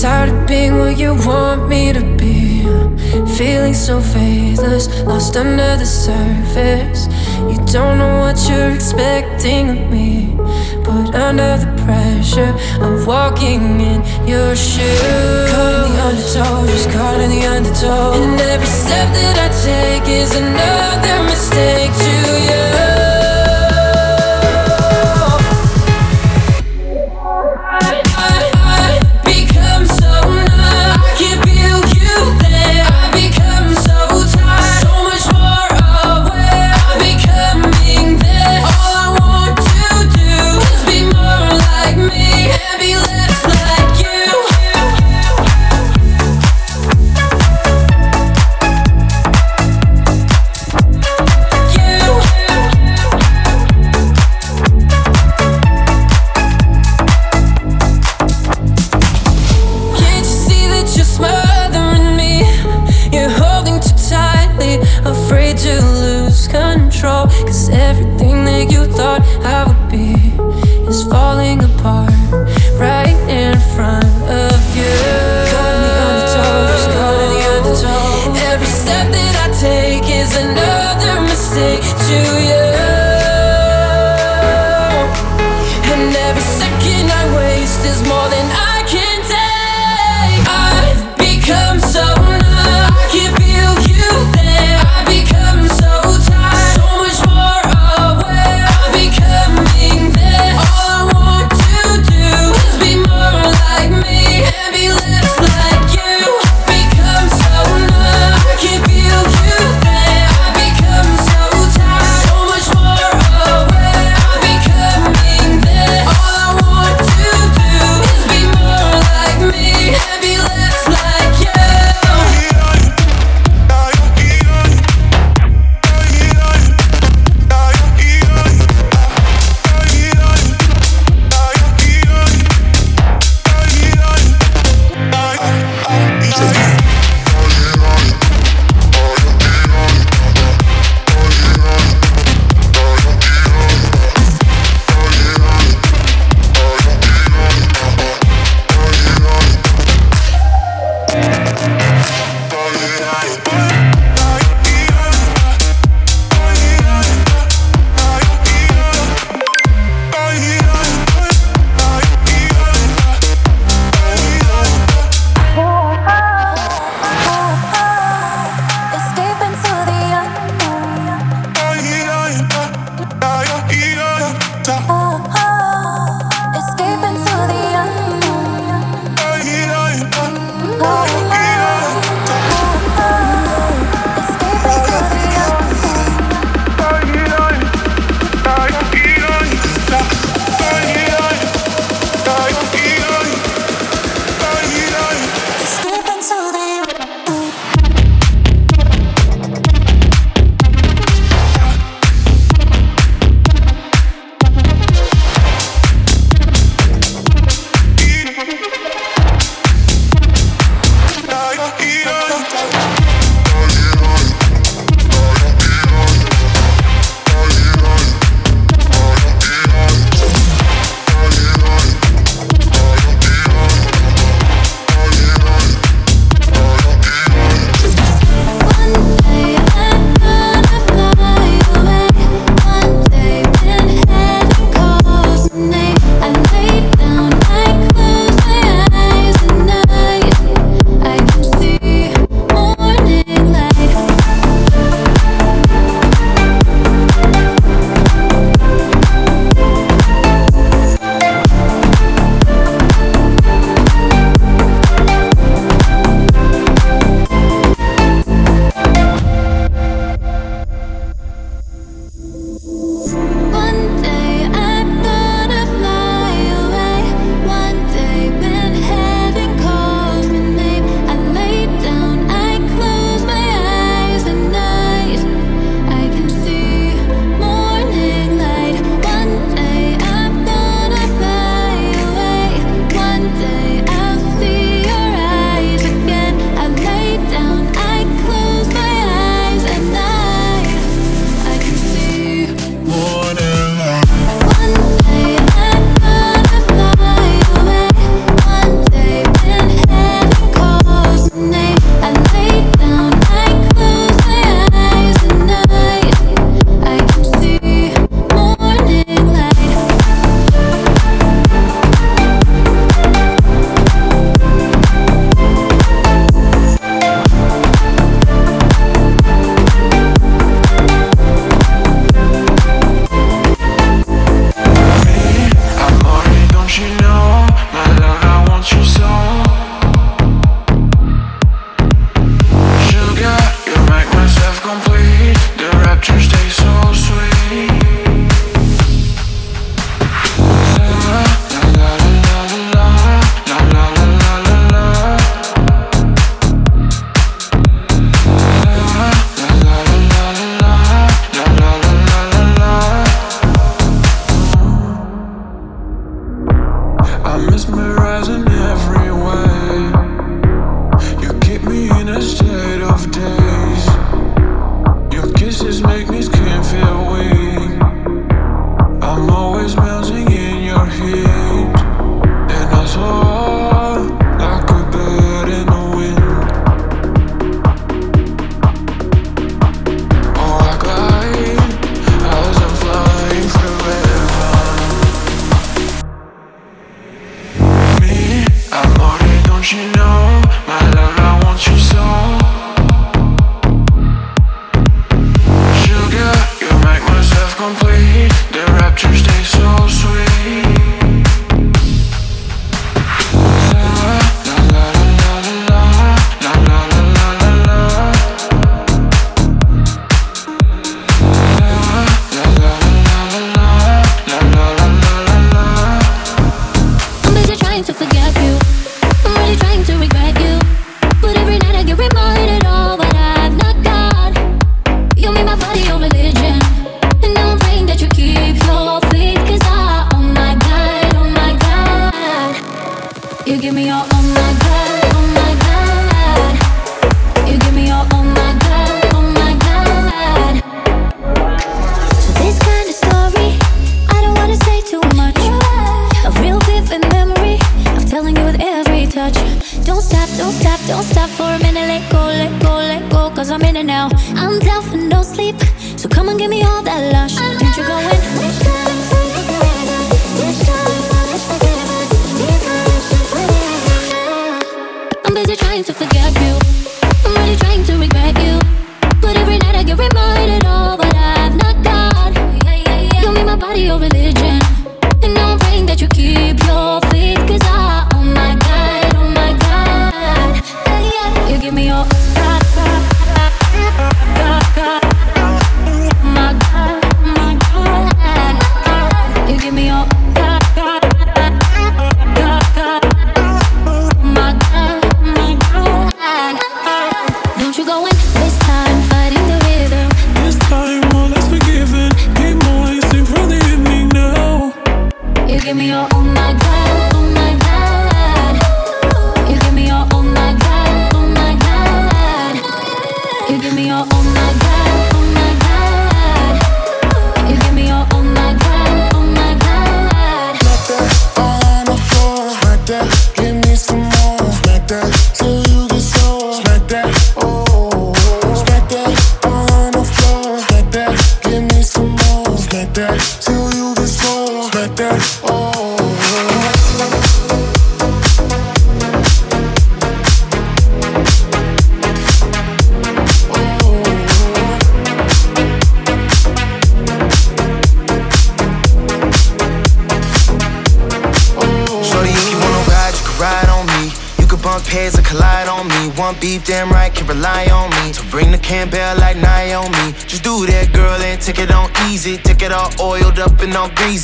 Tired of being what you want me to be. Feeling so faithless, lost under the surface. You don't know what you're expecting of me. But under the pressure of walking in your shoes. Caught in the undertow, just caught in the undertow. And every step that I take is another mistake to you.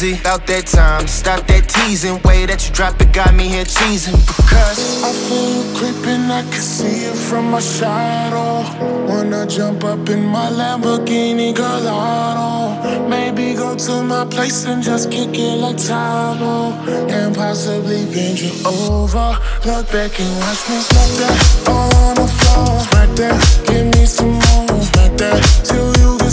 All. About that time, stop that teasing. Way that you drop it got me here cheesing. Because I feel you creeping, I can see it from my shadow. Wanna jump up in my Lamborghini Gallardo. Maybe go to my place and just kick it like Tae Bo. And possibly bend you over. Look back and watch me smack that on the floor. Smack that, give me some more. Smack that till you get